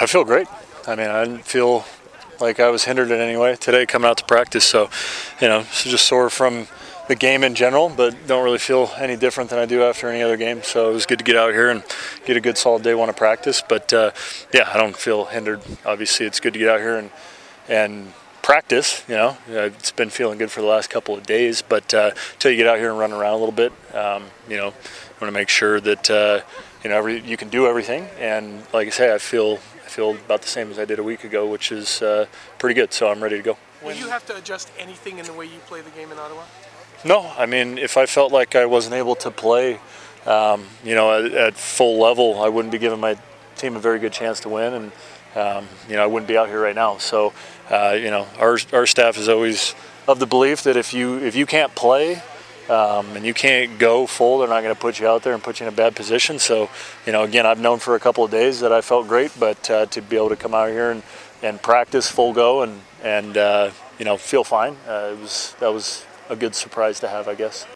I feel great. I mean, I didn't feel like I was hindered in any way today coming out to practice. So, you know, so just sore from the game in general, but don't really feel any different than I do after any other game. So it was good to get out here and get a good solid day one of practice. But uh, yeah, I don't feel hindered. Obviously, it's good to get out here and and practice. You know, it's been feeling good for the last couple of days, but uh, until you get out here and run around a little bit, um, you know, want to make sure that uh, you know every, you can do everything. And like I say, I feel I feel about the same as I did a week ago, which is uh, pretty good. So I'm ready to go. Will you have to adjust anything in the way you play the game in Ottawa? No, I mean, if I felt like I wasn't able to play, um, you know, at, at, full level, I wouldn't be giving my team a very good chance to win, and um, you know, I wouldn't be out here right now. So, uh, you know, our our staff is always of the belief that if you if you can't play. Um, and you can't go full, they're not going to put you out there and put you in a bad position. So, you know, again, I've known for a couple of days that I felt great, but uh, to be able to come out here and, and practice full go and and uh, you know feel fine, uh, it was that was a good surprise to have, I guess.